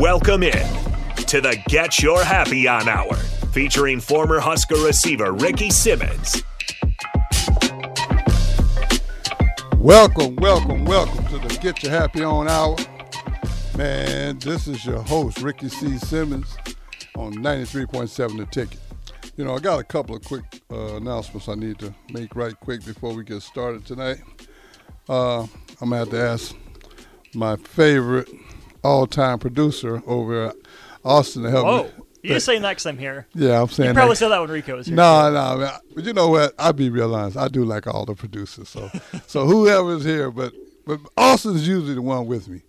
Welcome in to the Get Your Happy On Hour, featuring former Husker receiver Ricky Simmons. Welcome, welcome, welcome to the Get Your Happy On Hour. Man, this is your host, Ricky C. Simmons, on 93.7 The Ticket. You know, I got a couple of quick uh, announcements I need to make right quick before we get started tonight. Uh, I'm going to have to ask my favorite all-time producer over at Austin to help Whoa. me. You just saying that because I'm here. Yeah, I'm saying You probably said that when Rico was here. No, no, man. but you know what? I'll be real honest. I do like all the producers. So, so whoever's here, but but Austin's usually the one with me.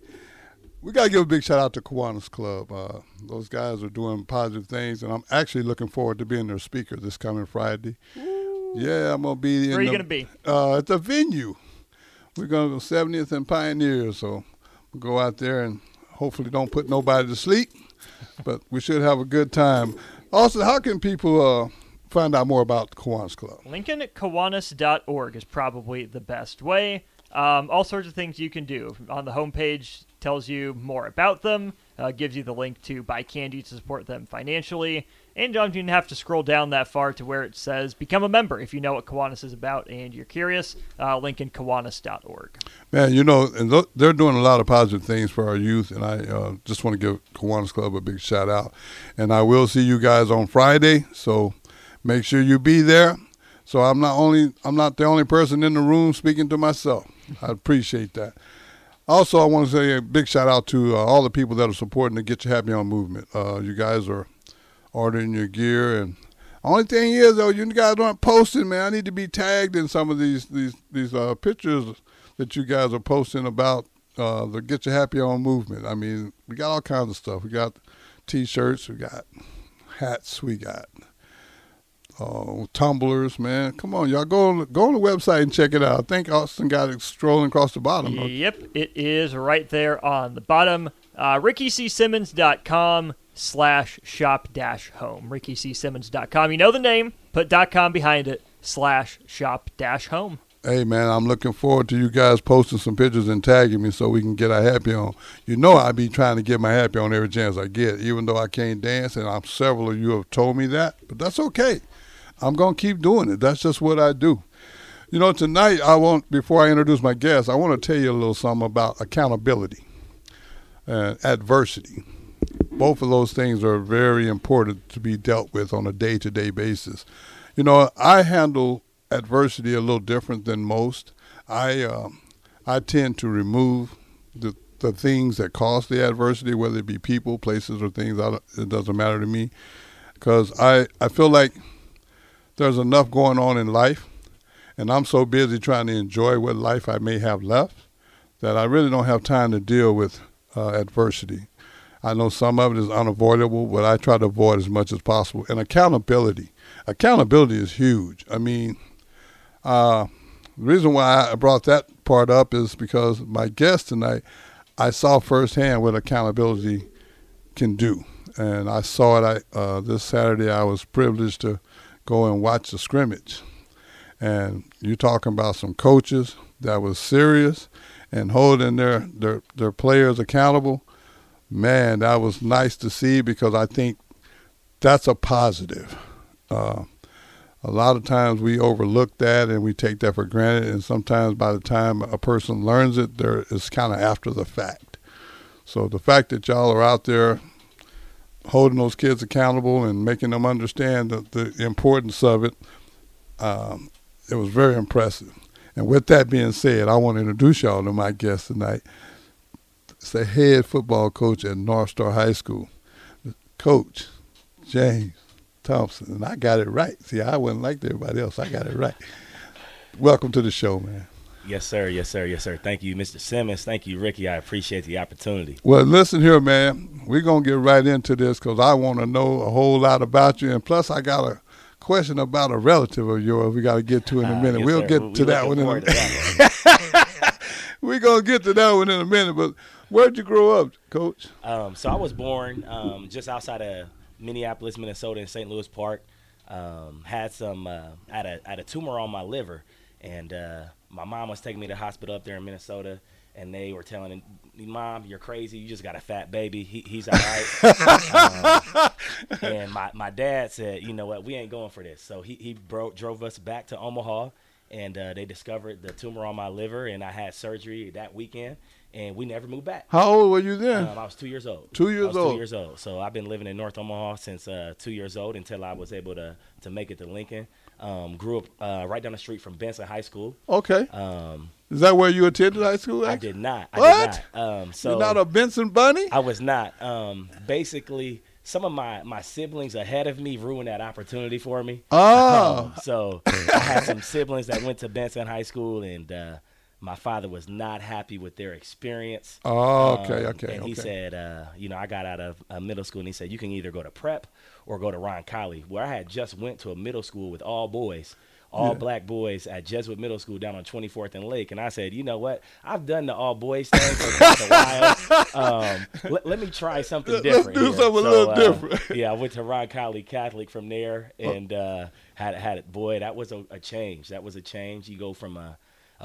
We gotta give a big shout out to Kiwanis Club. Uh, those guys are doing positive things, and I'm actually looking forward to being their speaker this coming Friday. Yeah, I'm gonna be. Where are you the- gonna be? Uh, at the venue. We're gonna go 70th and Pioneer, so we'll go out there and hopefully don't put nobody to sleep, but we should have a good time. Also, how can people uh, find out more about the Kiwanis Club? LincolnKiwanis.org is probably the best way. Um, all sorts of things you can do. On the homepage tells you more about them, uh, gives you the link to buy candy to support them financially, and you don't even have to scroll down that far to where it says become a member if you know what Kiwanis is about and you're curious. Uh, LincolnKiwanis.org. Man, you know, and th- they're doing a lot of positive things for our youth, and I uh, just want to give Kiwanis Club a big shout out. And I will see you guys on Friday, so make sure you be there. So I'm not only I'm not the only person in the room speaking to myself. I appreciate that. Also, I want to say a big shout out to uh, all the people that are supporting the Get Your Happy On movement. Uh, you guys are ordering your gear, and only thing is though, you guys aren't posting, man. I need to be tagged in some of these these these uh, pictures that you guys are posting about uh, the Get Your Happy On movement. I mean, we got all kinds of stuff. We got T-shirts, we got hats, we got uh, tumblers, man. Come on, y'all go on go on the website and check it out. I think Austin got it strolling across the bottom. Yep, it is right there on the bottom. Uh, RickyCSimmons.com slash shop dash home. RickyCSimmons.com. You know the name. Put dot com behind it slash shop dash home. Hey man, I'm looking forward to you guys posting some pictures and tagging me so we can get our happy on. You know I be trying to get my happy on every chance I get, even though I can't dance, and I'm several of you have told me that, but that's okay. I'm gonna keep doing it. That's just what I do. You know, tonight I want before I introduce my guest, I want to tell you a little something about accountability and adversity. Both of those things are very important to be dealt with on a day-to-day basis. You know, I handle adversity a little different than most. I um, I tend to remove the the things that cause the adversity, whether it be people, places, or things. It doesn't matter to me because I I feel like there's enough going on in life, and I'm so busy trying to enjoy what life I may have left that I really don't have time to deal with uh, adversity. I know some of it is unavoidable, but I try to avoid as much as possible. And accountability, accountability is huge. I mean, uh, the reason why I brought that part up is because my guest tonight, I saw firsthand what accountability can do, and I saw it. I uh, this Saturday I was privileged to go and watch the scrimmage, and you're talking about some coaches that was serious and holding their their their players accountable. Man, that was nice to see because I think that's a positive. Uh, a lot of times we overlook that and we take that for granted, and sometimes by the time a person learns it, there is kind of after the fact. So the fact that y'all are out there holding those kids accountable and making them understand the, the importance of it, um, it was very impressive. And with that being said, I want to introduce y'all to my guest tonight. It's the head football coach at North Star High School, Coach James Thompson. And I got it right. See, I wasn't like everybody else. I got it right. Welcome to the show, man. Yes, sir. Yes, sir. Yes, sir. Thank you, Mr. Simmons. Thank you, Ricky. I appreciate the opportunity. Well, listen here, man. We're going to get right into this because I want to know a whole lot about you. And plus, I got a question about a relative of yours we got to get to in a Uh, minute. yes, we'll sir. get We- to we that looking one in a to that We're going to get to that one in a minute. But where'd you grow up, Coach? Um, so I was born um, just outside of Minneapolis, Minnesota, in St. Louis Park. Um, had some uh, had a had a tumor on my liver, and uh, my mom was taking me to the hospital up there in Minnesota. and they were telling me, mom, you're crazy. You just got a fat baby. He, he's all right. um, and my, my dad said, you know what, we ain't going for this. So he, he bro- drove us back to Omaha, and uh, they discovered the tumor on my liver, and I had surgery that weekend, and we never moved back. How old were you then? Um, I was two years old. Two years I was old. Two years old. So I've been living in North Omaha since uh, two years old until I was able to to make it to Lincoln. Um, grew up uh, right down the street from Benson High School. okay. Um, Is that where you attended high school? I did not. I What? did not. Um, so You're not a Benson bunny? I was not. Um, basically, some of my, my siblings ahead of me ruined that opportunity for me. Oh. Um, so I had some siblings that went to Benson High School, and uh, my father was not happy with their experience. Oh, okay, Um, okay, And he okay. said, uh, you know, I got out of uh, middle school, and he said, you can either go to prep or go to Roncalli, where I had just went to a middle school with all boys. All Yeah. black boys at Jesuit Middle School down on 24th and Lake, and I said, you know what? I've done the all boys thing for quite a while. Um, let, let me try something Let's different. do here. something a little uh, different. yeah, I went to Roncalli Catholic from there, and uh, had had it. Boy, that was a, a change. That was a change. You go from a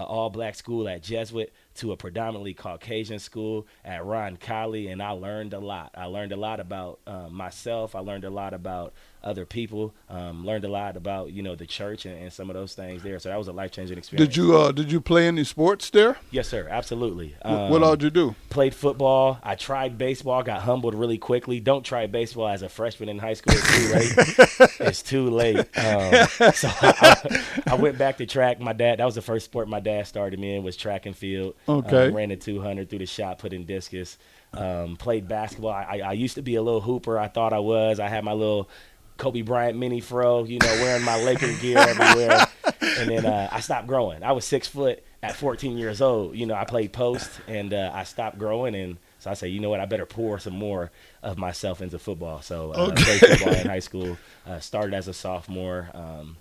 all black school at Jesuit to a predominantly Caucasian school at Roncalli, and I learned a lot. I learned a lot about um, myself. I learned a lot about other people. Um, learned a lot about you know the church and, and some of those things there. So that was a life changing experience. Did you uh, did you play any sports there? Yes, sir. Absolutely. Wh- what Um, all did you do? played football. I tried baseball. Got humbled really quickly. Don't try baseball as a freshman in high school. It's too late. it's too late. Um, so I, I went back to track. My dad. That was the first sport my dad started me in was track and field. Okay. Um, ran the 200 through the shot, put in discus. Um, played basketball. I, I, I used to be a little hooper. I thought I was. I had my little Kobe Bryant mini fro. You know, wearing my Laker gear everywhere. And then uh, I stopped growing. I was six foot at 14 years old. You know, I played post and uh, I stopped growing. And so I said, you know what? I better pour some more of myself into football. So uh, Okay. played football in high school. Uh, started as a sophomore. Um,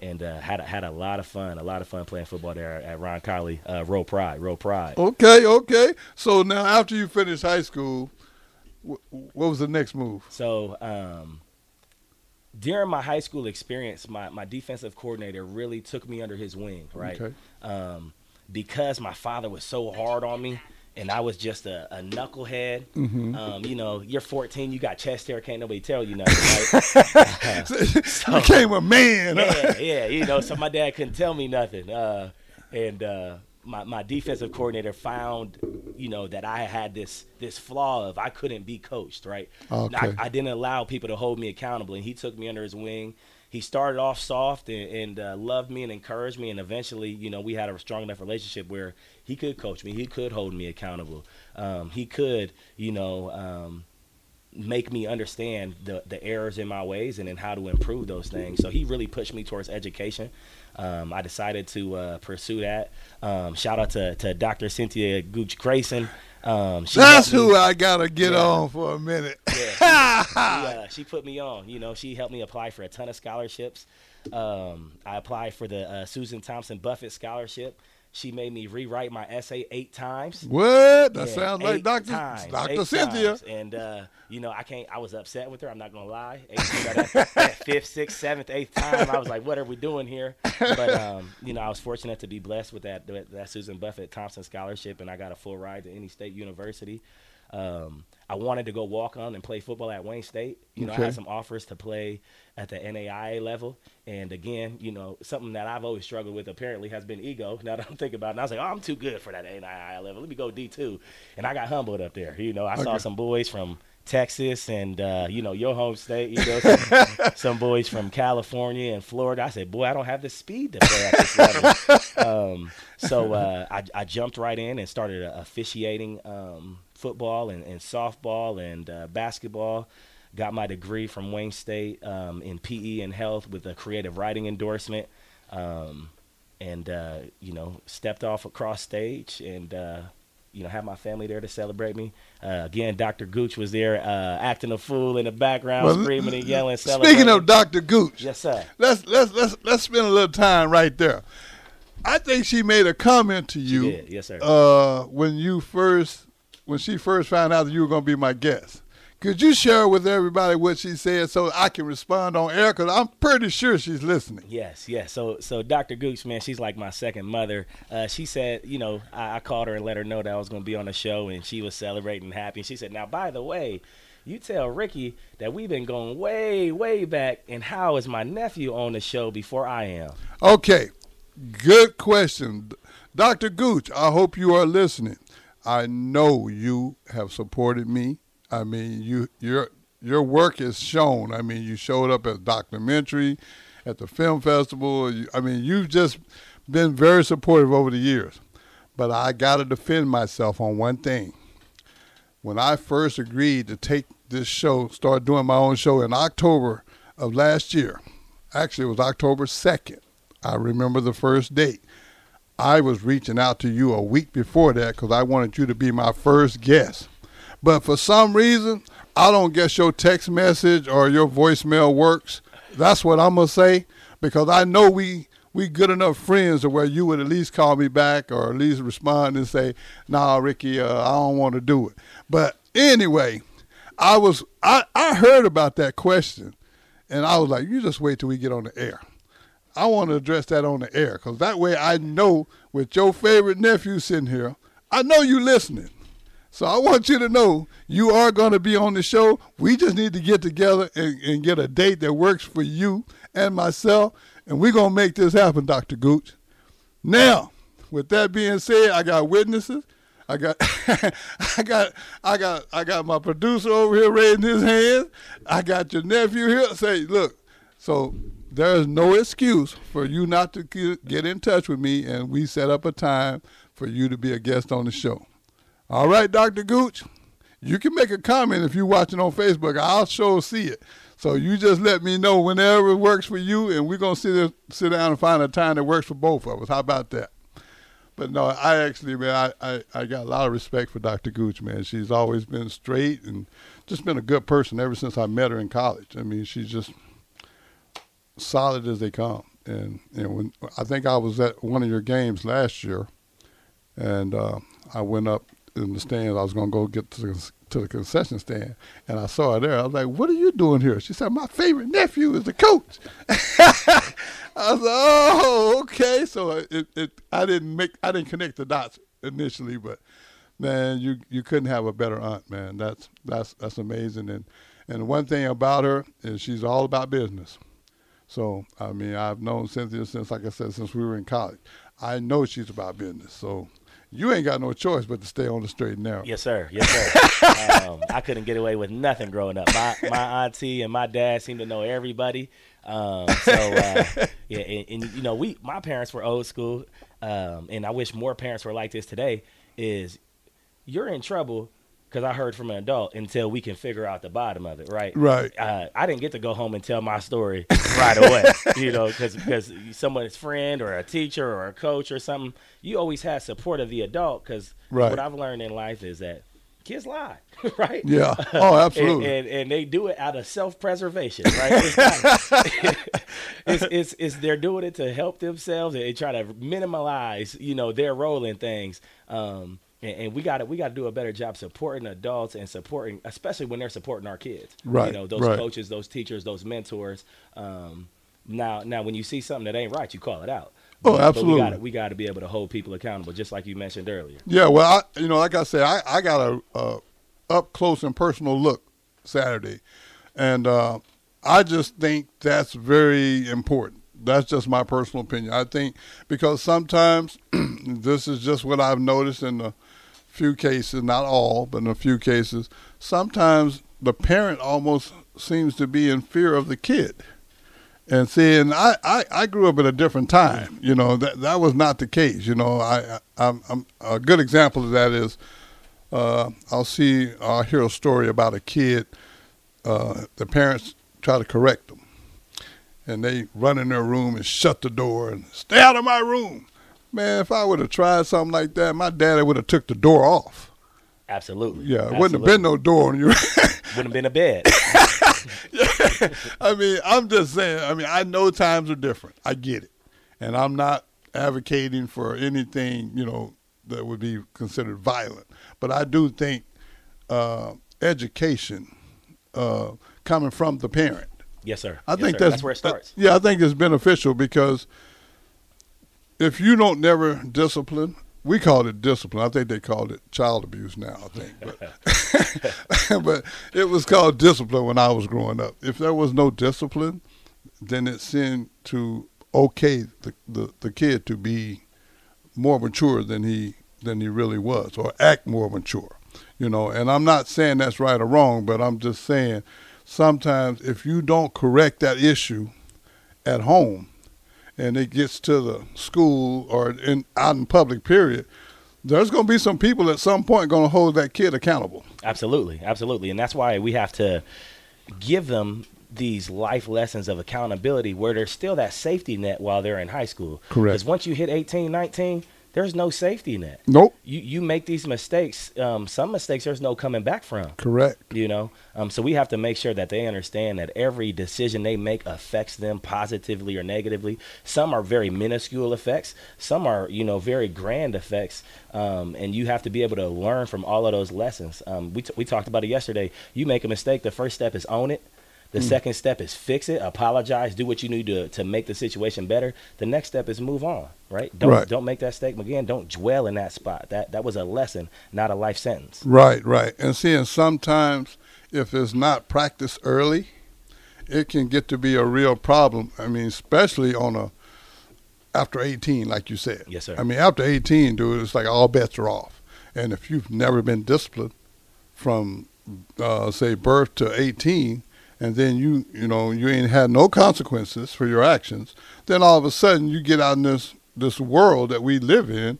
and uh, had a, had a lot of fun, a lot of fun playing football there at Roncalli, uh, Roll Pride, Roll Pride. Okay, okay. So now after you finished high school, wh- what was the next move? So um, during my high school experience, my, my defensive coordinator really took me under his wing, right? Okay. Um, because my father was so hard on me and I was just a, a knucklehead. Mm-hmm. Um, you know, you're 14, you got chest hair, can't nobody tell you nothing, right? you became a man. yeah, yeah, you know, so my dad couldn't tell me nothing. Uh, and uh, my my defensive coordinator found, you know, that I had this this flaw of I couldn't be coached, right? Okay. I, I didn't allow people to hold me accountable, and he took me under his wing. He started off soft and, and uh, loved me and encouraged me, and eventually, you know, we had a strong enough relationship where he could coach me, he could hold me accountable, um, he could, you know. Um, make me understand the, the errors in my ways and then how to improve those things. So he really pushed me towards education. Um, I decided to uh, pursue that. Um, shout out to, to Dr. Cynthia Gooch Grayson. Um, she That's who I gotta get Yeah. on for a minute. yeah, she, she, uh, she put me on. You know, she helped me apply for a ton of scholarships. Um, I applied for the uh, Susan Thompson Buffett scholarship. She made me rewrite my essay eight times. What? That Yeah, sounds like Doctor times, Doctor Cynthia. times. And uh, you know, I can't. I was upset with her. I'm not gonna lie. Eight, you know, that, that fifth, sixth, seventh, eighth time, I was like, "What are we doing here?" But um, you know, I was fortunate to be blessed with that, that Susan Buffett Thompson scholarship, and I got a full ride to any state university. Um, I wanted to go walk on and play football at Wayne State. You know, I had some offers to play at the NAIA level, and again, you know, something that I've always struggled with apparently has been ego. Now that I'm thinking about it, and I was like, oh, I'm too good for that NAIA level. Let me go D2, and I got humbled up there. You know, I saw some boys from Texas and uh, you know your home state. You know, some, some boys from California and Florida. I said, boy, I don't have the speed to play at this level. um, so uh, I, I jumped right in and started uh, officiating um, football and, and softball and uh, basketball. Got my degree from Wayne State um, in PE and health with a creative writing endorsement. Um, and uh, you know, stepped off across stage and uh, you know, had my family there to celebrate me. Uh, again, Dr. Gooch was there uh, acting a fool in the background, Well, screaming and yelling. Speaking of Doctor Gooch, yes, sir. let's let's let's let's spend a little time right there. I think she made a comment to you did, yes, sir. uh, when you first when she first found out that you were going to be my guest. Could you share with everybody what she said so I can respond on air? Because I'm pretty sure she's listening. Yes, yes. So, so Dr. Gooch, man, she's like my second mother. Uh, she said, you know, I, I called her and let her know that I was going to be on the show, and she was celebrating, happy. And she said, now, by the way, you tell Ricky that we've been going way, way back, and how is my nephew on the show before I am? Okay, good question. Dr. Gooch, I hope you are listening. I know you have supported me I mean, you your your work is shown. I mean, you showed up at documentary, at the film festival. I mean, you've just been very supportive over the years. But I got to defend myself on one thing. When I first agreed to take this show, start doing my own show in October of last year, actually it was October 2nd. I remember the first date. I was reaching out to you a week before that because I wanted you to be my first guest. But for some reason, I don't guess your text message or your voicemail works. That's what I'm gonna say because I know we we good enough friends to where you would at least call me back or at least respond and say, "Nah, Ricky, uh, I don't want to do it." But anyway, I was I I heard about that question, and I was like, "You just wait till we get on the air." I want to address that on the air because that way I know with your favorite nephew sitting here, I know you listening. So I want you to know you are going to be on the show. We just need to get together and, and get a date that works for you and myself, and we're going to make this happen, Dr. Gooch. Now, with that being said, I got witnesses. I got, I got, I got, I got my producer over here raising his hand. I got your nephew here. Say, look, so there is no excuse for you not to get in touch with me, and we set up a time for you to be a guest on the show. All right, Dr. Gooch, you can make a comment if you're watching on Facebook. I'll sure see it. So you just let me know whenever it works for you, and we're gonna sit sit down and find a time that works for both of us. How about that? But no, I actually, man, I, I, I got a lot of respect for Dr. Gooch, man. She's always been straight and just been a good person ever since I met her in college. I mean, she's just solid as they come. And you know, when I think I was at one of your games last year, and uh, I went up in the stands. I was going to go get to the, to the concession stand, and I saw her there. I was like, "What are you doing here?" She said, "My favorite nephew is the coach." I was like, "Oh, okay." So it, it, I didn't make, I didn't connect the dots initially, but man, you you couldn't have a better aunt, man. That's that's that's amazing. And and one thing about her is she's all about business. So I mean, I've known Cynthia since, like I said, since we were in college. I know she's about business. So you ain't got no choice but to stay on the straight and narrow. Yes, sir. Yes, sir. um, I couldn't get away with nothing growing up. My my auntie and my dad seemed to know everybody. Um, so uh, yeah, and, and, you know, we my parents were old school, um, and I wish more parents were like this today. Is you're in trouble because I heard from an adult until we can figure out the bottom of it, right? Right. Uh, I didn't get to go home and tell my story right away, you know, because because someone's friend or a teacher or a coach or something, you always have support of the adult. Because right. what I've learned in life is that kids lie, right? Yeah. Oh, absolutely. and, and, and, they do it out of self preservation, right? It's, not, it's, it's, it's, they're doing it to help themselves and they try to minimize, you know, their role in things. Um, and, and we got to we got to do a better job supporting adults and supporting, especially when they're supporting our kids. Right. You know, those right. coaches, those teachers, those mentors. Um, now, now, when you see something that ain't right, you call it out. Oh, absolutely. But we got to be able to hold people accountable, just like you mentioned earlier. Yeah, well, I, you know, like I said, I, I got a, a up close and personal look Saturday, and uh, I just think that's very important. That's just my personal opinion. I think because sometimes this is just what I've noticed in the few cases, not all, but in a few cases, sometimes the parent almost seems to be in fear of the kid. And see, and I, I, I grew up at a different time. You know that that was not the case. You know, I, I am I'm, a good example of that is uh, I'll see I'll hear a story about a kid. Uh, the parents try to correct them, and they run in their room and shut the door and stay out of my room. Man, if I would have tried something like that, my daddy would have took the door off. Absolutely. Yeah, it Absolutely. wouldn't have been no door on you. wouldn't have been a bed. yeah. I mean, I'm just saying. I mean, I know times are different. I get it, and I'm not advocating for anything you know that would be considered violent. But I do think uh, education uh, coming from the parent. Yes, sir. I Yes, think sir. that's, that's where it that- starts. yeah, I think it's beneficial because if you don't never discipline, we call it discipline. I think they called it child abuse now. I think, but but it was called discipline when I was growing up. If there was no discipline, then it seemed to okay the, the, the kid to be more mature than he than he really was, or act more mature. You know, and I'm not saying that's right or wrong, but I'm just saying sometimes if you don't correct that issue at home and it gets to the school or in out in public period, there's going to be some people at some point going to hold that kid accountable. Absolutely, absolutely, and that's why we have to give them these life lessons of accountability where there's still that safety net while they're in high school. Correct. Because once you hit 18, 19, there's no safety net. Nope. You you make these mistakes. Um, some mistakes there's no coming back from. Correct. You know, um, so we have to make sure that they understand that every decision they make affects them positively or negatively. Some are very minuscule effects. Some are, you know, very grand effects. Um, and you have to be able to learn from all of those lessons. Um, we t- we talked about it yesterday. You make a mistake. The first step is own it. The second step is fix it, apologize, do what you need to to make the situation better. The next step is move on, right? Don't Right. don't make that mistake again. Don't dwell in that spot. That that was a lesson, not a life sentence. Right, right. And seeing sometimes if it's not practiced early, it can get to be a real problem. I mean, especially on a after 18, like you said. Yes, sir. I mean, after 18, dude, it's like all bets are off. And if you've never been disciplined from, uh, say, birth to 18, and then you, you know, you ain't had no consequences for your actions, then all of a sudden you get out in this this world that we live in,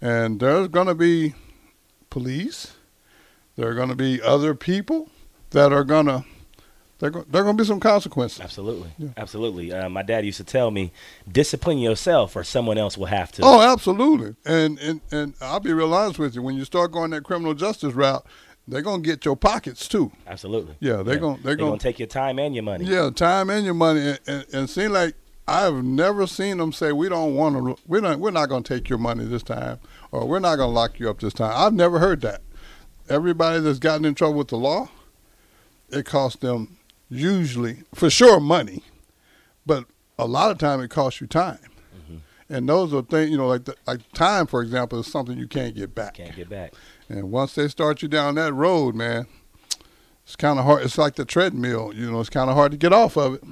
and there's gonna be police, there are gonna be other people that are gonna, there go, there are gonna be some consequences. Absolutely, Yeah. absolutely. Uh, my dad used to tell me, discipline yourself, or someone else will have to. Oh, absolutely. And and and I'll be real honest with you. When you start going that criminal justice route, they're gonna get your pockets too. Absolutely. Yeah, they're gonna they're They're gonna, gonna take your time and your money. yeah time and your money. And, and, and seem like I've never seen them say we don't want to. We're not we're not gonna take your money this time, or we're not gonna lock you up this time. I've never heard that. Everybody that's gotten in trouble with the law, it costs them usually for sure money, but a lot of time it costs you time. Mm-hmm. And those are things, you know, like the, like time, for example, is something you can't get back. Can't get back. And once they start you down that road, man, it's kind of hard. It's like the treadmill, you know. It's kind of hard to get off of it.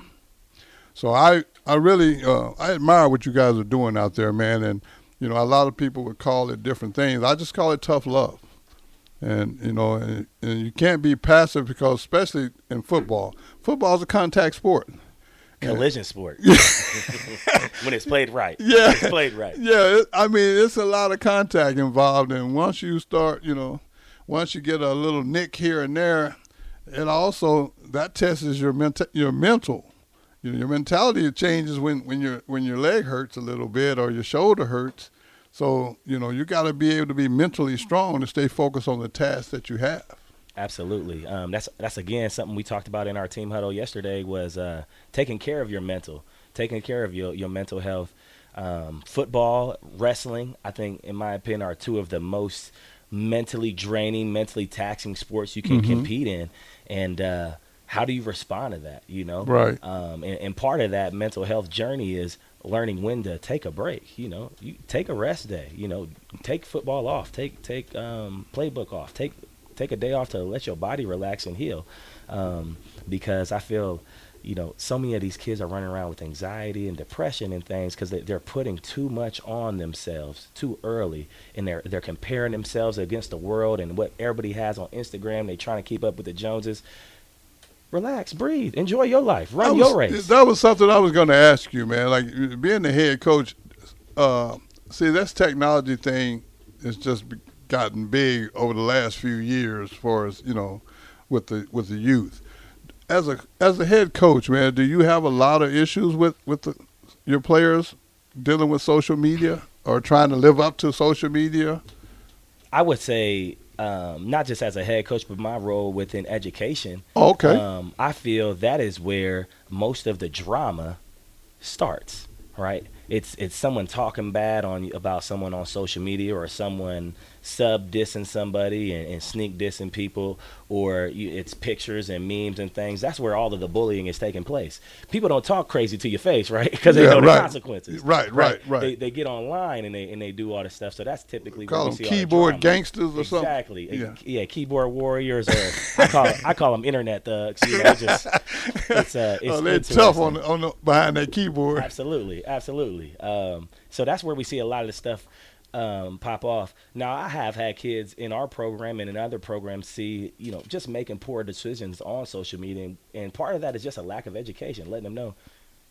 So I, I really, uh, I admire what you guys are doing out there, man. And you know, a lot of people would call it different things. I just call it tough love. And you know, and, and you can't be passive because, especially in football, football is a contact sport. Collision sport. when it's played right. Yeah. It's played right. Yeah, it, I mean, it's a lot of contact involved, and once you start, you know, once you get a little nick here and there, it also that tests your mental, your mental, you know, your mentality changes when when your when your leg hurts a little bit or your shoulder hurts. So you know, you got to be able to be mentally strong to stay focused on the task that you have. Absolutely. Um, that's that's again something we talked about in our team huddle yesterday was uh, taking care of your mental, taking care of your your mental health. Um, football, wrestling, I think, in my opinion, are two of the most mentally draining, mentally taxing sports you can Mhm. compete in. And uh, how do you respond to that? You know, Right. Um, and, and part of that mental health journey is learning when to take a break. You know, you take a rest day. You know, take football off. Take take um, playbook off. Take take a day off to let your body relax and heal. Um, because I feel, you know, so many of these kids are running around with anxiety and depression and things because they, they're putting too much on themselves too early, and they're they're comparing themselves against the world and what everybody has on Instagram. They're trying to keep up with the Joneses. Relax, breathe, enjoy your life, run That your was- race. That was something I was going to ask you, man. Like being the head coach. Uh, see, this technology thing is just gotten big over the last few years, as far as you know, with the with the youth. As a as a head coach, man, do you have a lot of issues with with the, your players dealing with social media or trying to live up to social media? I would say um, not just as a head coach, but my role within education. Oh, okay. Um, I feel that is where most of the drama starts. Right? It's it's someone talking bad on about someone on social media or someone sub dissing somebody and, and sneak dissing people, or you, it's pictures and memes and things. That's where all of the bullying is taking place. People don't talk crazy to your face, right? Because they Yeah, know the right. consequences. Right, right, right. They, they get online and they and they do all this stuff. So that's typically Call them the keyboard gangsters or something. Exactly. Yeah. Yeah. keyboard warriors, or I call I call them internet thugs. You know, just it's uh, it's Oh, they're tough on the, on the, behind that keyboard. Absolutely, absolutely. Um, so that's where we see a lot of the stuff um, pop off. Now, I have had kids in our program and in other programs see, you know, just making poor decisions on social media, and, and part of that is just a lack of education, letting them know.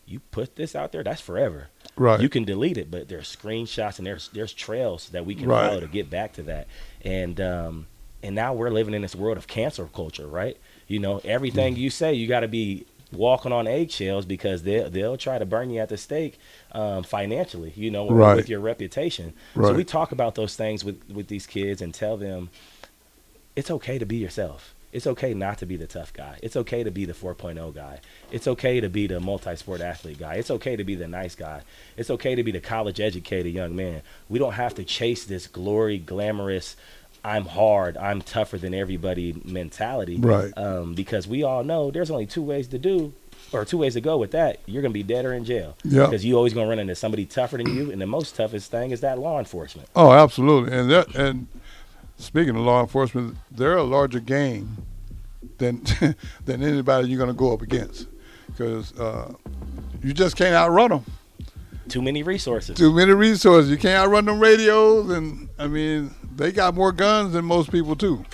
You put this out there, that's forever. Right. You can delete it, but there's screenshots and there's there's trails that we can Right. follow to get back to that. And um, and now we're living in this world of cancel culture, right? You know, everything Mm-hmm. you say, you got to be walking on eggshells because they they'll try to burn you at the stake um, financially, you know, Right. with your reputation. So we talk about those things with with these kids and tell them it's okay to be yourself. It's okay not to be the tough guy. It's okay to be the 4.0 guy. It's okay to be the multi-sport athlete guy. It's okay to be the nice guy. It's okay to be the college educated young man. We don't have to chase this glory, glamorous, I'm hard, I'm tougher than everybody mentality. Right. Um, because we all know there's only two ways to do or two ways to go with that. You're gonna be dead or in jail. Yeah. Because you always gonna run into somebody tougher than you, and the most toughest thing is that law enforcement. Oh, absolutely. And that and speaking of law enforcement, they're a larger gang than than anybody you're going to go up against because uh, you just can't outrun them. Too many resources. Too many resources. You can't outrun them radios, and I mean they got more guns than most people too.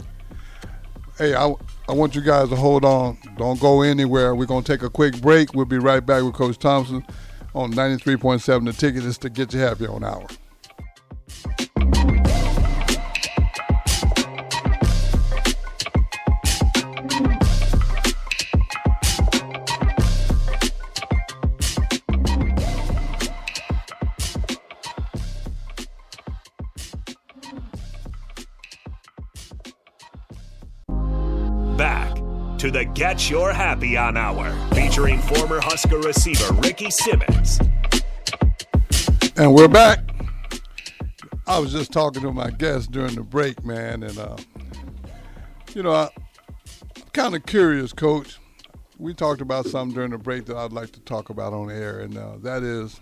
Hey, I, I want you guys to hold on. Don't go anywhere. We're to take a quick break. We'll be right back with Coach Thompson on 93.7 The Ticket is to get you happy on hour. Get Your Happy On Hour, featuring former Husker receiver Ricky Simmons. And we're back. I was just talking to my guest during the break, man, and uh, you know, I, I'm kind of curious, Coach. We talked about something during the break that I'd like to talk about on air, and uh, that is,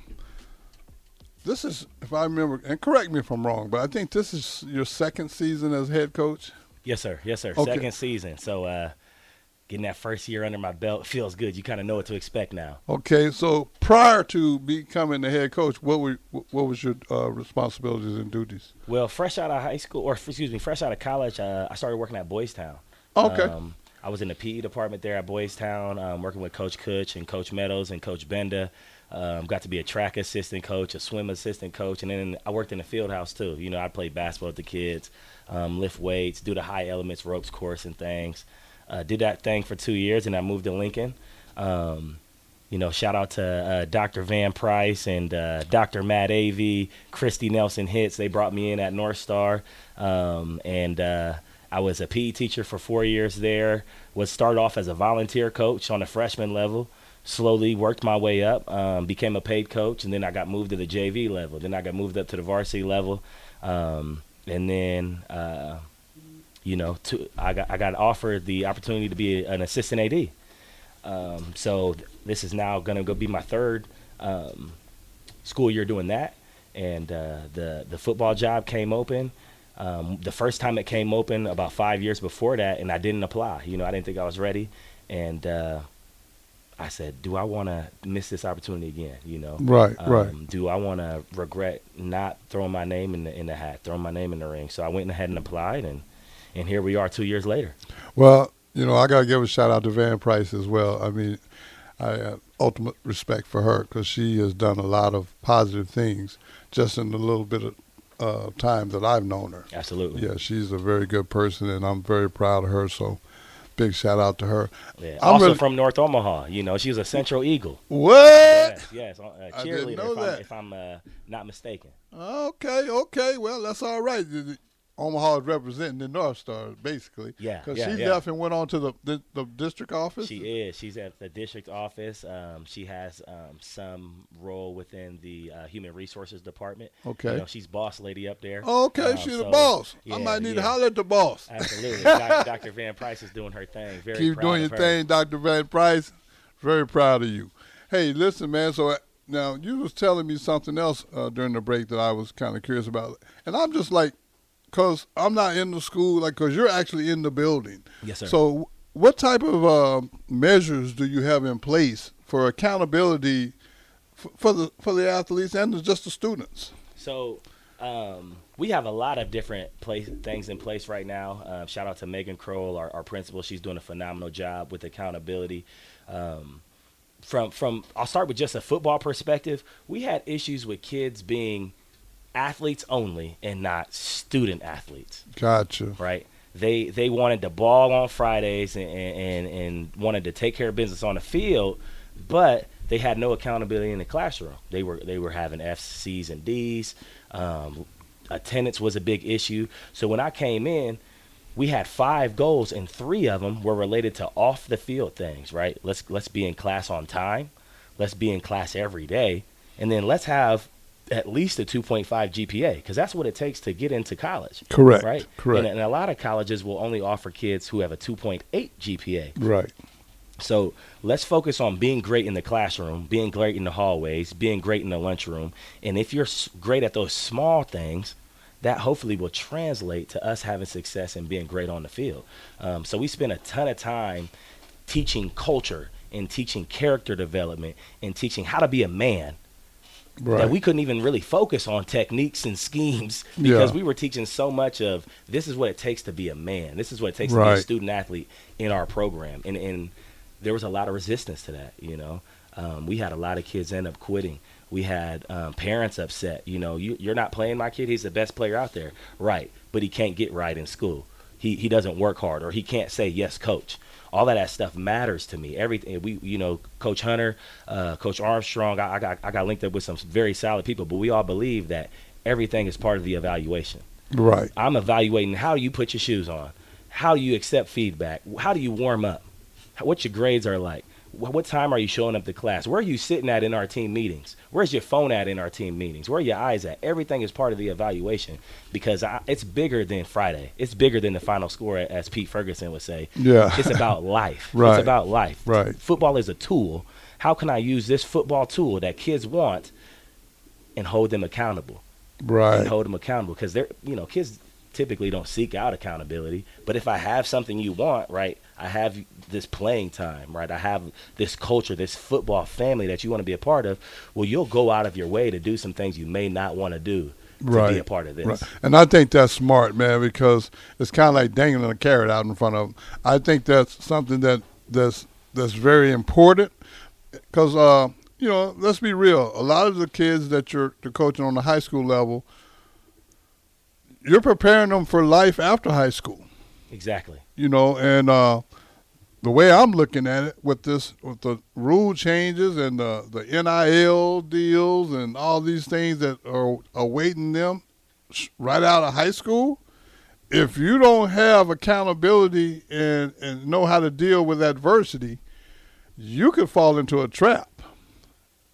this is, if I remember, and correct me if I'm wrong, but I think this is your second season as head coach. Yes, sir. Yes, sir. Okay. Second season. So uh, getting that first year under my belt feels good. You kind of know what to expect now. Okay, so prior to becoming the head coach, what were what was your uh, responsibilities and duties? Well, fresh out of high school, or excuse me, fresh out of college, uh, I started working at Boys Town. Okay. Um, I was in the PE department there at Boys Town, um, working with Coach Kutch and Coach Meadows and Coach Benda. Um, got to be a track assistant coach, a swim assistant coach, and then I worked in the field house too. You know, I played basketball with the kids, um, lift weights, do the high elements ropes course and things. Uh, did that thing for two years, and I moved to Lincoln. Um, you know, shout out to uh, Dr. Vann Price and uh, Dr. Matt Avey, Christy Nelson Hits. They brought me in at North Star, um, and uh, I was a PE teacher for four years there. Was started off as a volunteer coach on the freshman level. Slowly worked my way up, um, became a paid coach, and then I got moved to the JV level. Then I got moved up to the varsity level, um, and then uh, you know, to, I got I got offered the opportunity to be an assistant AD. Um, so th- this is now going to go be my third um, school year doing that, and uh, the the football job came open. Um, the first time it came open about five years before that, and I didn't apply. You know, I didn't think I was ready, and uh, I said, "Do I want to miss this opportunity again?" You know, Right, right. um, Do I want to regret not throwing my name in the in the hat, throwing my name in the ring? So I went ahead and applied, and and here we are, two years later. Well, you know, I got to give a shout out to Vann Price as well. I mean, I have ultimate respect for her because she has done a lot of positive things just in the little bit of uh, time that I've known her. Absolutely. Yeah, she's a very good person, and I'm very proud of her. So, big shout out to her. Yeah. I'm Also really- from North Omaha, you know, she was a Central Eagle. What? Yes, yes, uh, I cheerleader. if. I'm, if I'm uh, not mistaken. Okay, okay. Well, that's all right. Omaha is representing the North Star, basically. Yeah, Because yeah, she yeah. left and went on to the, the, the district office. She is. She's at the district office. Um, she has um, some role within the uh, human resources department. Okay. You know, she's boss lady up there. Okay, Um, she's the so, boss. I might need yeah. to holler at the boss. Absolutely. Dr. Vann Price is doing her thing. Very Keep doing your her. thing, Dr. Vann Price. Very proud of you. Hey, listen, man. So uh, now you was telling me something else uh, during the break that I was kind of curious about, and I'm just like, cause I'm not in the school, like, cause you're actually in the building. Yes, sir. So, what type of uh, measures do you have in place for accountability f- for the for the athletes and just the students? So um, we have a lot of different place, things in place right now. Uh, shout out to Megan Kroll, our, our principal. She's doing a phenomenal job with accountability. Um, from from I'll start with just a football perspective. We had issues with kids being athletes only and not student athletes Gotcha. right? They they wanted the ball on Fridays and, and and wanted to take care of business on the field, but they had no accountability in the classroom. They were they were having F's, C's, and D's. Um, attendance was a big issue. So when I came in, we had five goals, and three of them were related to off the field things. Right? Let's let's be in class on time. Let's be in class every day, and then let's have at least a 2.5 GPA because that's what it takes to get into college. Correct. Right. Correct. And, and a lot of colleges will only offer kids who have a 2.8 GPA. Right. So let's focus on being great in the classroom, being great in the hallways, being great in the lunchroom. And if you're great at those small things, that hopefully will translate to us having success and being great on the field. Um, so we spend a ton of time teaching culture and teaching character development and teaching how to be a man Right. that we couldn't even really focus on techniques and schemes because Yeah. we were teaching so much of this is what it takes to be a man. This is what it takes to be a student athlete in our program. And and there was a lot of resistance to that, you know. Um, we had a lot of kids end up quitting. We had um, parents upset. You know, you, you're not playing my kid. He's the best player out there, right? But he can't get right in school. He he doesn't work hard, or he can't say yes, coach. All of that stuff matters to me. Everything we, you know, Coach Hunter, uh, Coach Armstrong. I, I got I got linked up with some very solid people, but we all believe that everything is part of the evaluation. right. I'm evaluating how you put your shoes on, how you accept feedback, how do you warm up, what your grades are like, what time are you showing up to class, where are you sitting at in our team meetings, where's your phone at in our team meetings, where are your eyes at. Everything is part of the evaluation because I, it's bigger than Friday. It's bigger than the final score, as Pete Ferguson would say. Yeah. It's about life. Right. It's about life. Right. Football is a tool. How can I use this football tool that kids want and hold them accountable? Right. and hold them accountable because they're you know kids typically don't seek out accountability but if i have something you want right i have this playing time right i have this culture this football family that you want to be a part of well you'll go out of your way to do some things you may not want to do to right. be a part of this Right. And I think that's smart, man, because it's kind of like dangling a carrot out in front of them. I think that's something that that's that's very important because uh, you know, let's be real. A lot of the kids that you're, you're coaching on the high school level, you're preparing them for life after high school. exactly You know, and uh, the way I'm looking at it with this with the rule changes and the the NIL deals and all these things that are awaiting them right out of high school, if you don't have accountability and and know how to deal with adversity, you could fall into a trap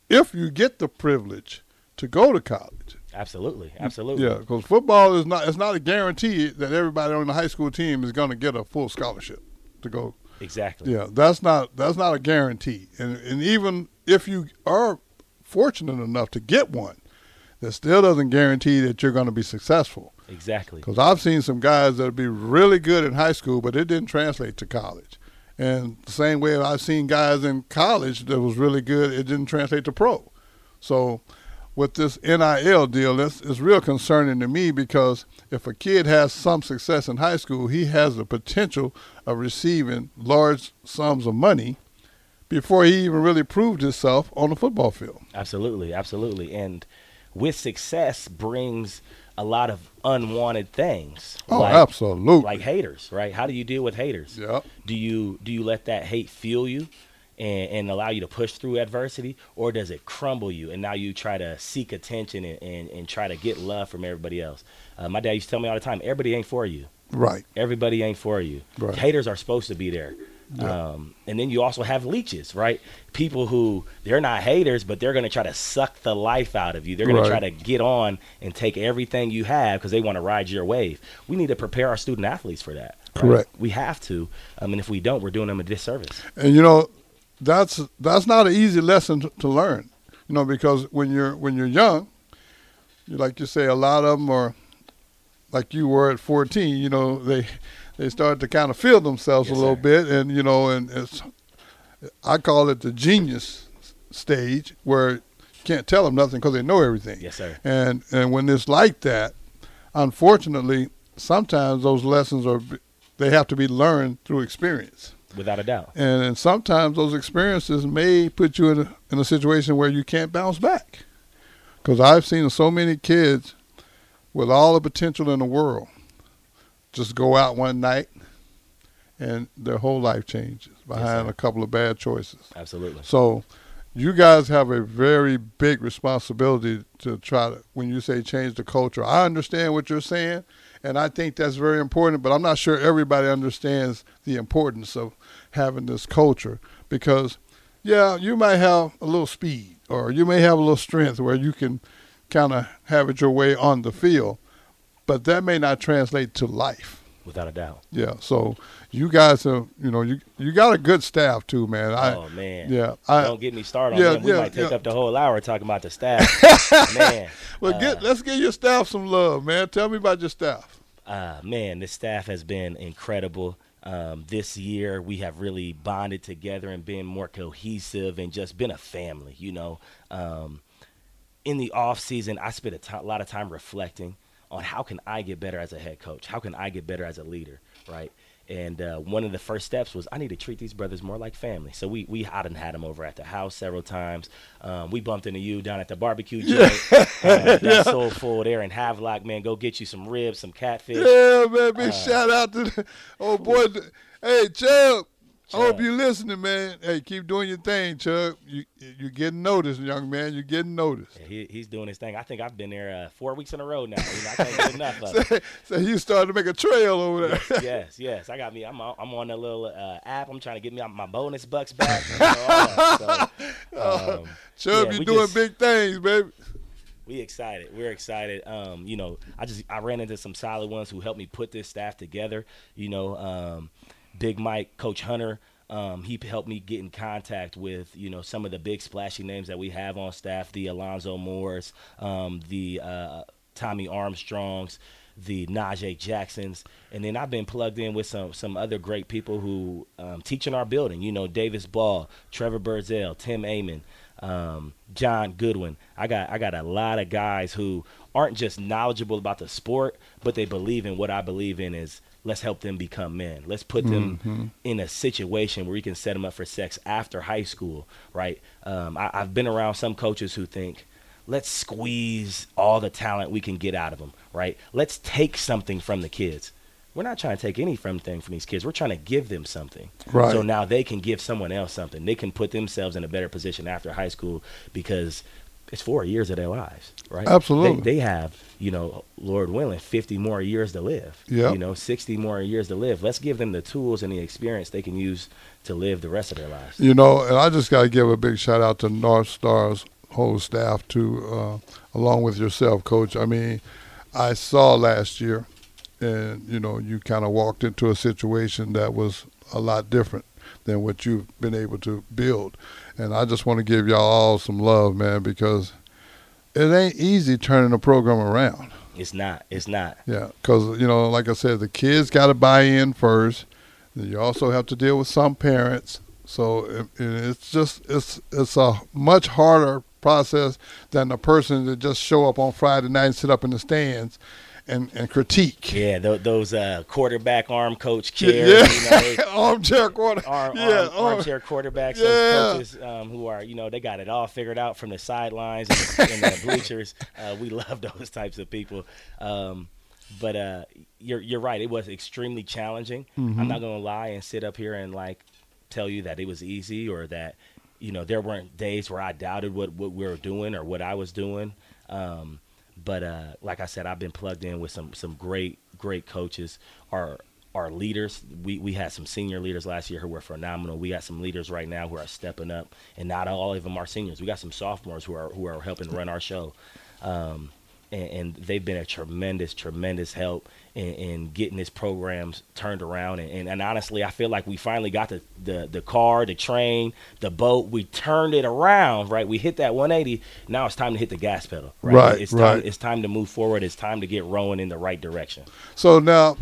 if you get the privilege to go to college. Absolutely absolutely Yeah, because football is not it's not a guarantee that everybody on the high school team is going to get a full scholarship to go. exactly Yeah, that's not that's not a guarantee. And and even if you are fortunate enough to get one, that still doesn't guarantee that you're going to be successful. exactly Because I've seen some guys that would be really good in high school, but it didn't translate to college. And the same way I've seen guys in college that was really good, it didn't translate to pro. So with this NIL deal, it's, it's real concerning to me because if a kid has some success in high school, he has the potential of receiving large sums of money before he even really proved himself on the football field. Absolutely, absolutely. And with success brings a lot of unwanted things. Oh, like, absolutely. Like haters, right? How do you deal with haters? Yep. Do you do you let that hate fuel you and, and allow you to push through adversity, or does it crumble you and now you try to seek attention and, and, and try to get love from everybody else? Uh, my dad used to tell me all the time, everybody ain't for you. Right. Everybody ain't for you. Right. Haters are supposed to be there. Um, and then you also have leeches, right? People who they're not haters, but they're going to try to suck the life out of you. They're going Right. to try to get on and take everything you have because they want to ride your wave. We need to prepare our student athletes for that. right? Correct. We have to. Um, and if we don't, we're doing them a disservice. And you know, that's that's not an easy lesson to, to learn. You know, because when you're when you're young, you like you say, a lot of them are like you were at 14. You know, they they start to kind of feel themselves Yes, a little sir. bit, and you know, and it's I call it the genius stage where you can't tell them nothing because they know everything. Yes, sir. And and when it's like that, unfortunately, sometimes those lessons are they have to be learned through experience. Without a doubt. And, and sometimes those experiences may put you in a, in a situation where you can't bounce back. Because I've seen so many kids with all the potential in the world just go out one night and their whole life changes behind sir. a couple of bad choices. Absolutely. So you guys have a very big responsibility to try to, when you say change the culture, I understand what you're saying, and I think that's very important, but I'm not sure everybody understands the importance of having this culture because, yeah, you might have a little speed or you may have a little strength where you can kind of have it your way on the field, but that may not translate to life. Without a doubt. Yeah, so you guys are, you know, you you got a good staff too, man. I, oh man. yeah, I, Don't get me started on yeah, them. We yeah, might take yeah. up the whole hour talking about the staff. man. Well, uh, get let's give your staff some love, man. Tell me about your staff. uh, man, the staff has been incredible. Um, this year, we have really bonded together and been more cohesive and just been a family. You know, um, in the off season, I spent a a lot of time reflecting on how can I get better as a head coach? How can I get better as a leader? Right. And uh, one of the first steps was I need to treat these brothers more like family. So we we I done had them over at the house several times. Um, we bumped into you down at the barbecue joint. uh, that's so full there in Havelock, man. Go get you some ribs, some catfish. Yeah, man. Uh, Big shout out to the oh boy. Hey, Chubb. I hope Chubb. you listening, man. Hey, keep doing your thing, Chubb. You you getting noticed, young man. You're getting noticed. Yeah, He, he's doing his thing. I think I've been there uh, four weeks in a row now. You know, I can't get enough of it. so you started to make a trail over there. yes, yes. I got me. I'm on, I'm on a little uh, app. I'm trying to get me my bonus bucks back. You know. So, um, Chubb, yeah, you're doing just- big things, baby. we excited. We're excited. Um, you know, I just I ran into some solid ones who helped me put this staff together. You know, um, Big Mike, Coach Hunter. Um, he helped me get in contact with you know some of the big splashy names that we have on staff, the Alonzo Moores, um, the uh, Tommy Armstrongs, the Najee Jacksons, and then I've been plugged in with some some other great people who um, teach in our building. You know, Davis Ball, Trevor Burzell, Tim Amon, um, John Goodwin. I got I got a lot of guys who aren't just knowledgeable about the sport, but they believe in what I believe in is let's help them become men. Let's put them in a situation where we can set them up for sex after high school, right? Um, I, I've been around some coaches who think let's squeeze all the talent we can get out of them, right? Let's take something from the kids. We're not trying to take anything from these kids. We're trying to give them something. Right. So now they can give someone else something. They can put themselves in a better position after high school because it's four years of their lives, right? Absolutely. They, they have, you know, Lord willing, 50 more years to live. Yep. You know, 60 more years to live. Let's give them the tools and the experience they can use to live the rest of their lives. You know, and I just got to give a big shout out to North Star's whole staff too, uh, along with yourself, Coach. I mean, I saw last year, and you know, you kind of walked into a situation that was a lot different than what you've been able to build, and I just want to give y'all all some love, man, because it ain't easy turning a program around. It's not. It's not. Yeah, because you know, like I said, the kids got to buy in first. Then you also have to deal with some parents. So it, it's just it's it's a much harder process than the person that just show up on Friday night and sit up in the stands and and critique. Yeah, th- those uh, quarterback arm coach Yeah, chairs, you know, they, armchair quarter. arm, yeah, arm, arm- armchair quarterbacks, Yeah. those coaches um, who are, you know, they got it all figured out from the sidelines and the, and the bleachers. Uh, we love those types of people. Um, but uh, you're you're right. It was extremely challenging. Mm-hmm. I'm not gonna lie and sit up here and like tell you that it was easy or that you know there weren't days where I doubted what what we were doing or what I was doing. Um, but uh, like I said, I've been plugged in with some some great great coaches. Our our leaders, we we had some senior leaders last year who were phenomenal. We got some leaders right now who are stepping up, and not all of them are seniors. We got some sophomores who are who are helping run our show. Um, and, and, they've been a tremendous, tremendous help in, in getting this program turned around. And, and, and, honestly, I feel like we finally got the, the, the car, the train, the boat. We turned it around, right? We hit that 180. Now it's time to hit the gas pedal, right? Right, it's right. It's time to move forward. It's time to get rowing in the right direction. So now,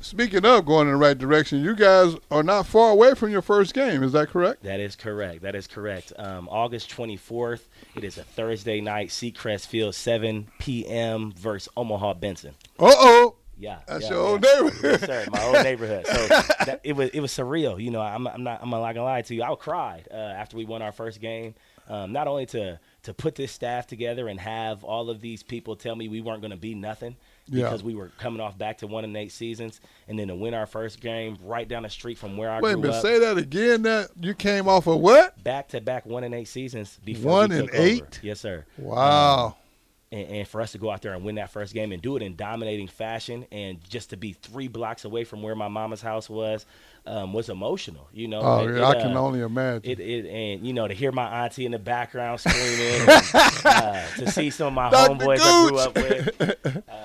speaking of going in the right direction, you guys are not far away from your first game. Is that correct? That is correct. That is correct. Um, August 24th. It is a Thursday night, Seacrest Field, 7 p.m. versus Omaha Benson. Uh oh. Yeah, that's yeah, your yeah. old neighborhood. Yes, sir. My old neighborhood. So that, it was it was surreal. You know, I'm, I'm not I'm not gonna lie to you. I cried uh, after we won our first game. Um, not only to to put this staff together and have all of these people tell me we weren't gonna be nothing because Yeah. we were coming off back to one and eight seasons, and then to win our first game right down the street from where I grew up. Wait a minute. up. Say that again. That you came off of what? Back to back one and eight seasons before One and took over. eight? Yes, sir. Wow. and, and for us to go out there and win that first game and do it in dominating fashion and just to be three blocks away from where my mama's house was um, was emotional you know oh, It- yeah, it, I can uh, it, imagine. it, it and you know to hear my auntie in the background screaming and, uh, to see some of my Dr. homeboys I grew up with uh,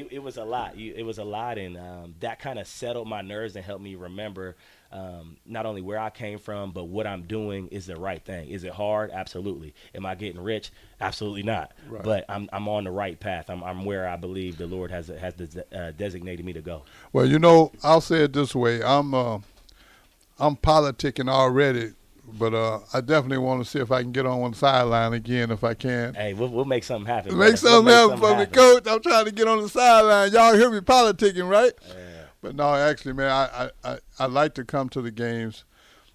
it, it, was a lot You- it was a lot and um, that kind of settled my nerves and helped me remember um, not only where I came from, but what I'm doing is the right thing. Is it hard? Absolutely. Am I getting rich? Absolutely not. Right. But I'm I'm on the right path. I'm I'm where I believe the Lord has has des- uh, designated me to go. Well, you know, I'll say it this way: I'm uh, I'm politicking already, but uh, I definitely want to see if I can get on one sideline again if I can. Hey, we'll, we'll make something happen. Make something We'll happen for me, coach. I'm trying to get on the sideline. Y'all hear me politicking, right? Yeah. But no, actually, man, I, I, I, I like to come to the games,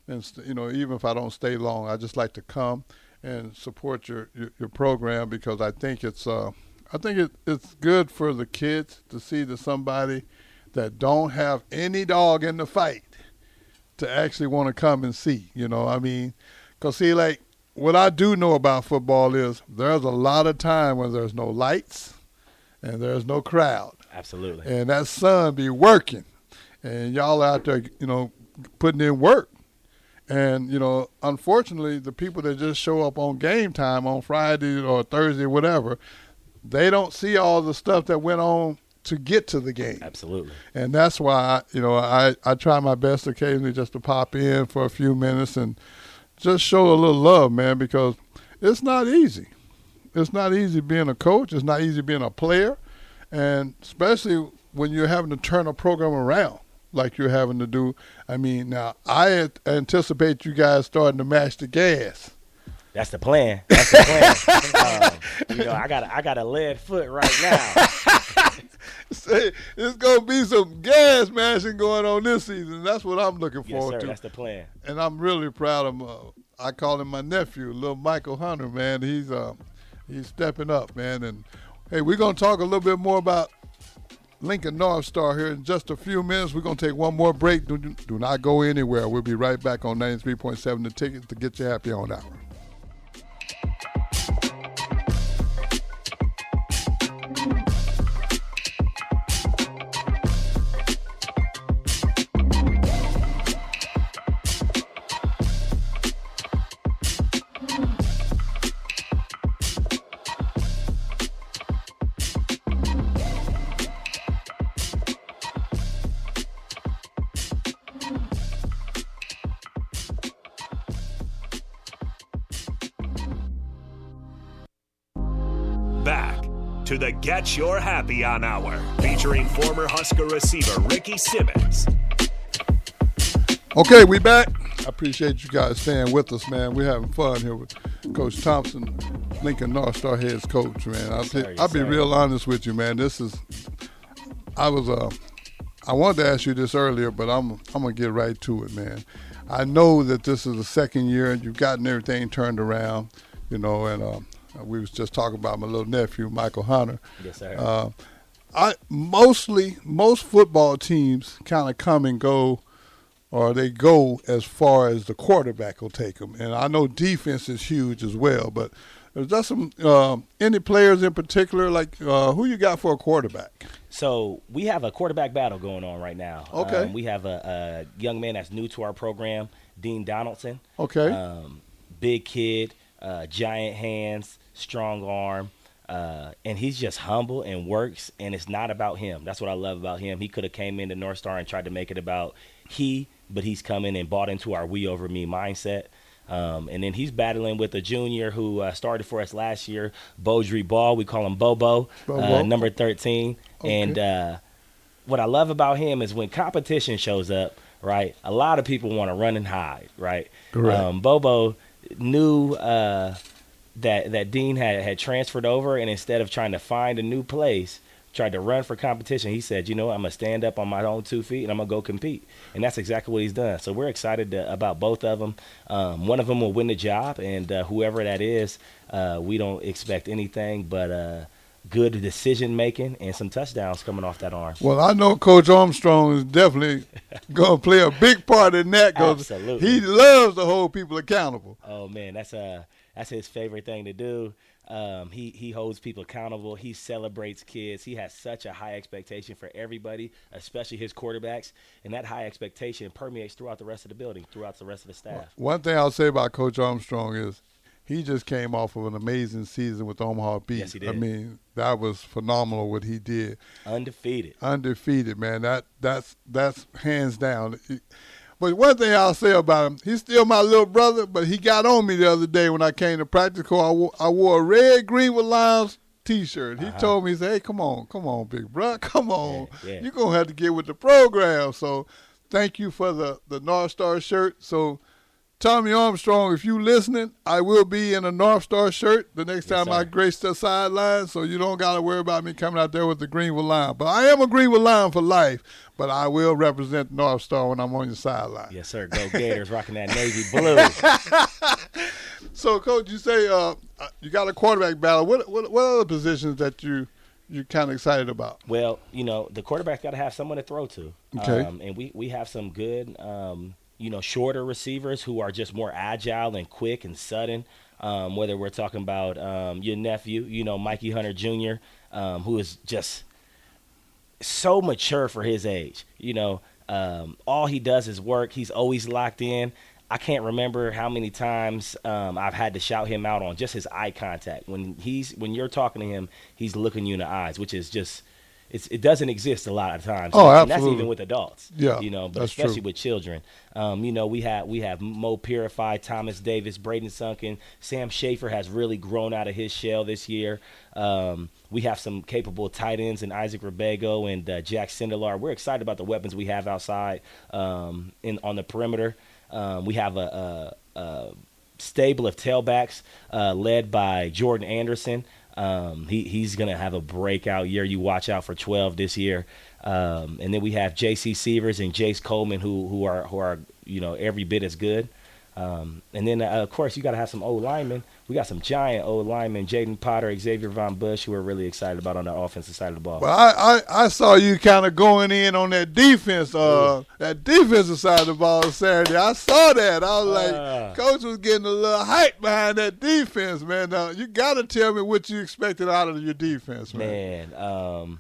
and you know, even if I don't stay long, I just like to come and support your your, your program because I think it's uh, I think it, it's good for the kids to see that somebody that don't have any dog in the fight to actually want to come and see. You know, I mean, because see, like what I do know about football is there's a lot of time when there's no lights and there's no crowd Absolutely. and that sun be working, and y'all out there, you know, putting in work. And you know, unfortunately, the people that just show up on game time on Friday or Thursday, or whatever, they don't see all the stuff that went on to get to the game. Absolutely. And that's why, you know, I, I try my best occasionally just to pop in for a few minutes and just show a little love, man, because it's not easy. It's not easy being a coach. It's not easy being a player. And especially when you're having to turn a program around like you're having to do. I mean, now, I anticipate you guys starting to match the gas. That's the plan. That's the plan. um, you know, I got a, I got a lead foot right now. Say, it's going to be some gas mashing going on this season. That's what I'm looking yes, forward sir. to. That's the plan. and I'm really proud of. Uh, I call him my nephew, little Michael Hunter. Man, he's uh, he's stepping up, man. And hey, we're gonna talk a little bit more about Lincoln North Star here in just a few minutes. We're gonna take one more break. Do, do not go anywhere. We'll be right back on 93.7 The Ticket to get you happy on hour. Get Your Happy On Hour, featuring former Husker receiver Ricky Simmons. Okay, we back. I appreciate you guys staying with us, man. We're having fun here with Coach Thompson, Lincoln North Star heads coach, man. I'll, sir, be, I'll be sir. real honest with you, man. This is, I was, uh, I wanted to ask you this earlier, but I'm, I'm gonna get right to it, man. I know that this is the second year and you've gotten everything turned around, you know, and uh, we was just talking about my little nephew, Michael Hunter. Yes, sir. Uh, I mostly most football teams kind of come and go, or they go as far as the quarterback will take them. And I know defense is huge as well, but Is there some uh, any players in particular like uh, who you got for a quarterback? So we have a quarterback battle going on right now. Okay. Um, we have a, a young man that's new to our program, Dean Donaldson. Okay. Um, big kid, uh, giant hands, strong arm. Uh, and he's just humble and works, and it's not about him. That's what I love about him. He could have came into North Star and tried to make it about he, but he's come in and bought into our we over me mindset. Um, and then he's battling with a junior who uh, started for us last year, Beaudry Ball. We call him Bobo, Bobo. Uh, number 13. Okay. And uh, what I love about him is when competition shows up, right? A lot of people want to run and hide, right? Correct. Um, Bobo knew uh, that that Dean had had transferred over, and instead of trying to find a new place, tried to run for competition. He said, "You know, what? I'm gonna stand up on my own two feet, and I'm gonna go compete." And that's exactly what he's done. So we're excited to, about both of them. Um, one of them will win the job, and uh, whoever that is, uh, we don't expect anything but. Uh, Good decision making and some touchdowns coming off that arm. Well, I know Coach Armstrong is definitely going to play a big part in that because he loves to hold people accountable. Oh man, that's uh that's his favorite thing to do. Um, he he holds people accountable. He celebrates kids. He has such a high expectation for everybody, especially his quarterbacks, and that high expectation permeates throughout the rest of the building, throughout the rest of the staff. One thing I'll say about Coach Armstrong is he just came off of an amazing season with Omaha Beat. Yes, he did. I mean, that was phenomenal what he did. Undefeated. Undefeated, man. That that's that's hands down. But one thing I'll say about him, he's still my little brother, but he got on me the other day when I came to practice. Call, I wore, I wore a red Greenwood Lions T-shirt. He told me, he said, "Hey, come on, come on, big bro, come on. Uh-huh. Yeah, yeah. You're gonna have to get with the program." So, thank you for the the North Star shirt. So, Tommy Armstrong, if you listening, I will be in a North Star shirt the next Yes, time I grace the sideline. So you don't gotta worry about me coming out there with the Greenwood Lion. But I am a Greenwood Lion for life. But I will represent North Star when I'm on your sideline. Yes, sir. Go Gators, rocking that navy blue. So, coach, you say uh, uh, you got a quarterback battle. What what what other positions that you you're kind of excited about? Well, you know, the quarterback's got to have someone to throw to. Okay. Um, and we, we have some good, um, you know, shorter receivers who are just more agile and quick and sudden. Um, whether we're talking about um, your nephew, you know, Mikey Hunter Jr., um, who is just so mature for his age. You know, um, all he does is work. He's always locked in. I can't remember how many times um, I've had to shout him out on just his eye contact. When he's when you're talking to him, he's looking you in the eyes, which is just it's, it doesn't exist a lot of times. Oh, and that's even with adults. Yeah, you know, but especially true. with children. Um, you know, we have we have Mo Purify, Thomas Davis, Braden Sunken, Sam Schaefer has really grown out of his shell this year. Um, we have some capable tight ends in Isaac Rebego and uh, Jack Sindelar. We're excited about the weapons we have outside um, in on the perimeter. Um, we have a, a, a stable of tailbacks uh, led by Jordan Anderson. Um, he, he's going to have a breakout year. You watch out for 12 this year. Um, and then we have J.C. Severs and Jace Coleman, who who are who are you know every bit as good. Um, and then uh, of course you got to have some old linemen. We got some giant old linemen: Jaden Potter, Xavier Von Bush, who we're really excited about on the offensive side of the ball. Well, I, I, I saw you kind of going in on that defense, uh, that defensive side of the ball Saturday. I saw that. I was like, Ah. coach was getting a little hype behind that defense, man. Now you got to tell me what you expected out of your defense, man. Man, um,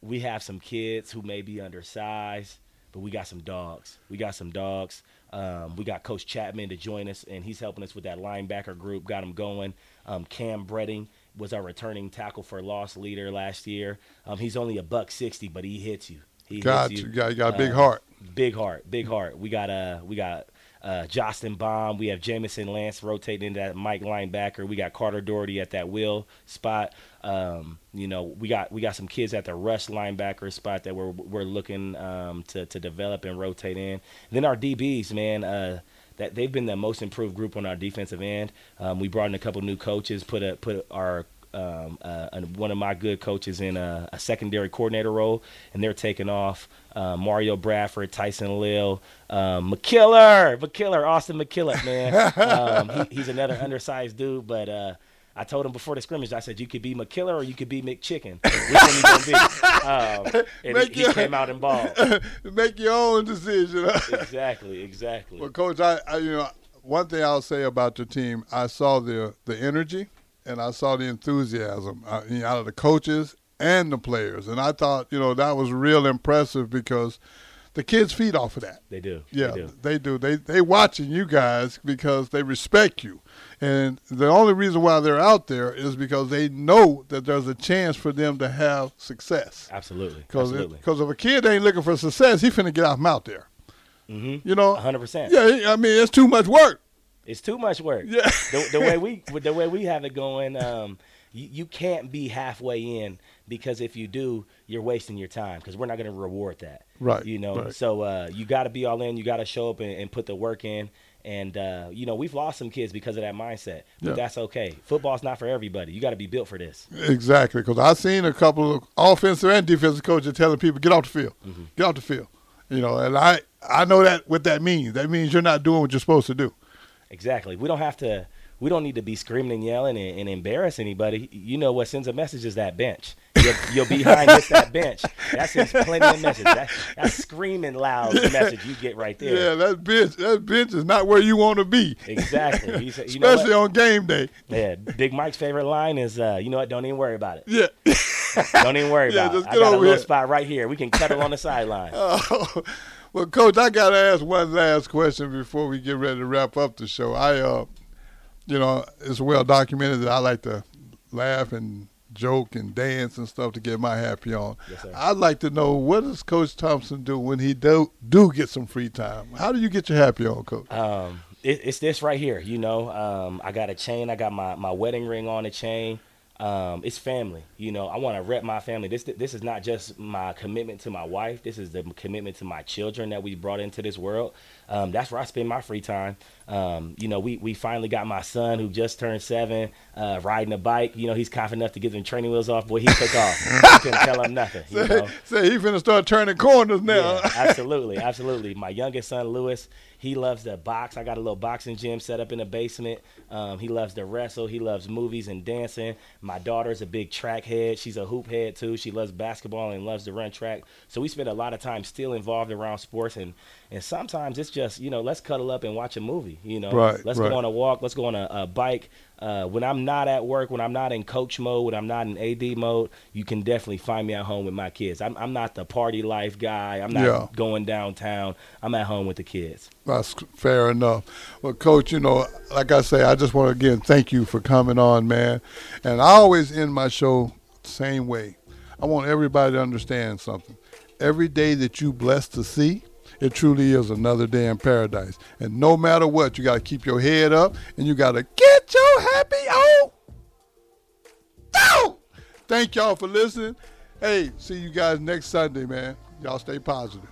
we have some kids who may be undersized, but we got some dogs. We got some dogs. Um, we got Coach Chapman to join us, and he's helping us with that linebacker group. Got him going. Um, Cam Bredding was our returning tackle for loss leader last year. Um, he's only a buck sixty, but he hits you. He Got hits you. Got, you got a big Uh, heart. Big heart, big heart. We got uh we got uh Justin Baum, we have Jamison Lance rotating into that Mike linebacker. We got Carter Doherty at that will spot. Um, you know, we got we got some kids at the rush linebacker spot that we're we're looking um to to develop and rotate in. then our DBs, man, uh that they've been the most improved group on our defensive end. Um, we brought in a couple new coaches, put a put our um, uh, and one of my good coaches in a, a secondary coordinator role, and they're taking off. Uh, Mario Bradford, Tyson Lill, um, McKiller, McKiller, Austin McKillop, man. um, he, he's another undersized dude, but uh, I told him before the scrimmage, I said you could be McKiller or you could be McChicken. Which one you gonna be? Um, and Make he, he came out and balled. Make your own decision. Exactly, exactly. Well, coach, I, I you know one thing I'll say about the team, I saw the the energy and I saw the enthusiasm uh, out of the coaches and the players, and I thought you know that was real impressive because the kids feed off of that. They do. Yeah, They do. they do. They they watching you guys because they respect you, and the only reason why they're out there is because they know that there's a chance for them to have success. Absolutely. Because Absolutely. because if a kid ain't looking for success, he finna get out from out there. Mm-hmm. You know, 100%. Yeah, I mean it's too much work. It's too much work. Yeah. the, the way we the way we have it going, um, you, you can't be halfway in because if you do, you're wasting your time because we're not going to reward that. Right, You know. right. So uh, you got to be all in. You got to show up and, and put the work in. And uh, you know we've lost some kids because of that mindset, but Yeah. that's okay. Football's not for everybody. You got to be built for this. Exactly, because I've seen a couple of offensive and defensive coaches telling people get off the field, Mm-hmm. get off the field. You know, and I I know that what that means. That means you're not doing what you're supposed to do. Exactly. We don't have to. We don't need to be screaming and yelling and, and embarrass anybody. You know what sends a message is that bench. You're behind hits that bench. That sends plenty of message. That, that's screaming loud message you get right there. Yeah, that bench that bench is not where you want to be, Exactly. You, you especially on game day. Yeah. Big Mike's favorite line is, uh, "You know what? Don't even worry about it. Yeah. Don't even worry Yeah, about it. just I got a little here." spot right here. We can cuddle on the sideline." Oh, well, Coach, I got to ask one last question before we get ready to wrap up the show. I, uh, you know, it's well documented that I like to laugh and joke and dance and stuff to get my happy on. Yes. I'd like to know what does Coach Thompson do when he do do get some free time? How do you get your happy on, Coach? Um, it, it's this right here. You know, um, I got a chain. I got my, my wedding ring on the chain. Um, it's family. You know, I want to rep my family. This this is not just my commitment to my wife. This is the commitment to my children that we brought into this world. Um, that's where I spend my free time. Um, you know, we, we finally got my son who just turned seven, uh, riding a bike. You know, he's confident enough to get them training wheels off. Boy, he took off. You couldn't tell him nothing. You know? Say he finna start turning corners now. Yeah, absolutely, absolutely. My youngest son, Lewis, he loves to box. I got a little boxing gym set up in the basement. Um, he loves to wrestle. He loves movies and dancing. My daughter's a big track head. She's a hoop head too. She loves basketball and loves to run track. So we spend a lot of time still involved around sports and and sometimes it's just you know let's cuddle up and watch a movie. You know, Right, let's right. go on a walk. Let's go on a, a bike. Uh, when I'm not at work, when I'm not in coach mode, when I'm not in AD mode, you can definitely find me at home with my kids. I'm, I'm not the party life guy. I'm not Yeah. going downtown. I'm at home with the kids. That's fair enough. Well, Coach, you know, like I say, I just want to again thank you for coming on, man. And I always end my show the same way. I want everybody to understand something. Every day that you blessed to see, it truly is another day in paradise. And no matter what, you got to keep your head up and you got to get your happy on. Go! Thank y'all for listening. Hey, see you guys next Sunday, man. Y'all stay positive.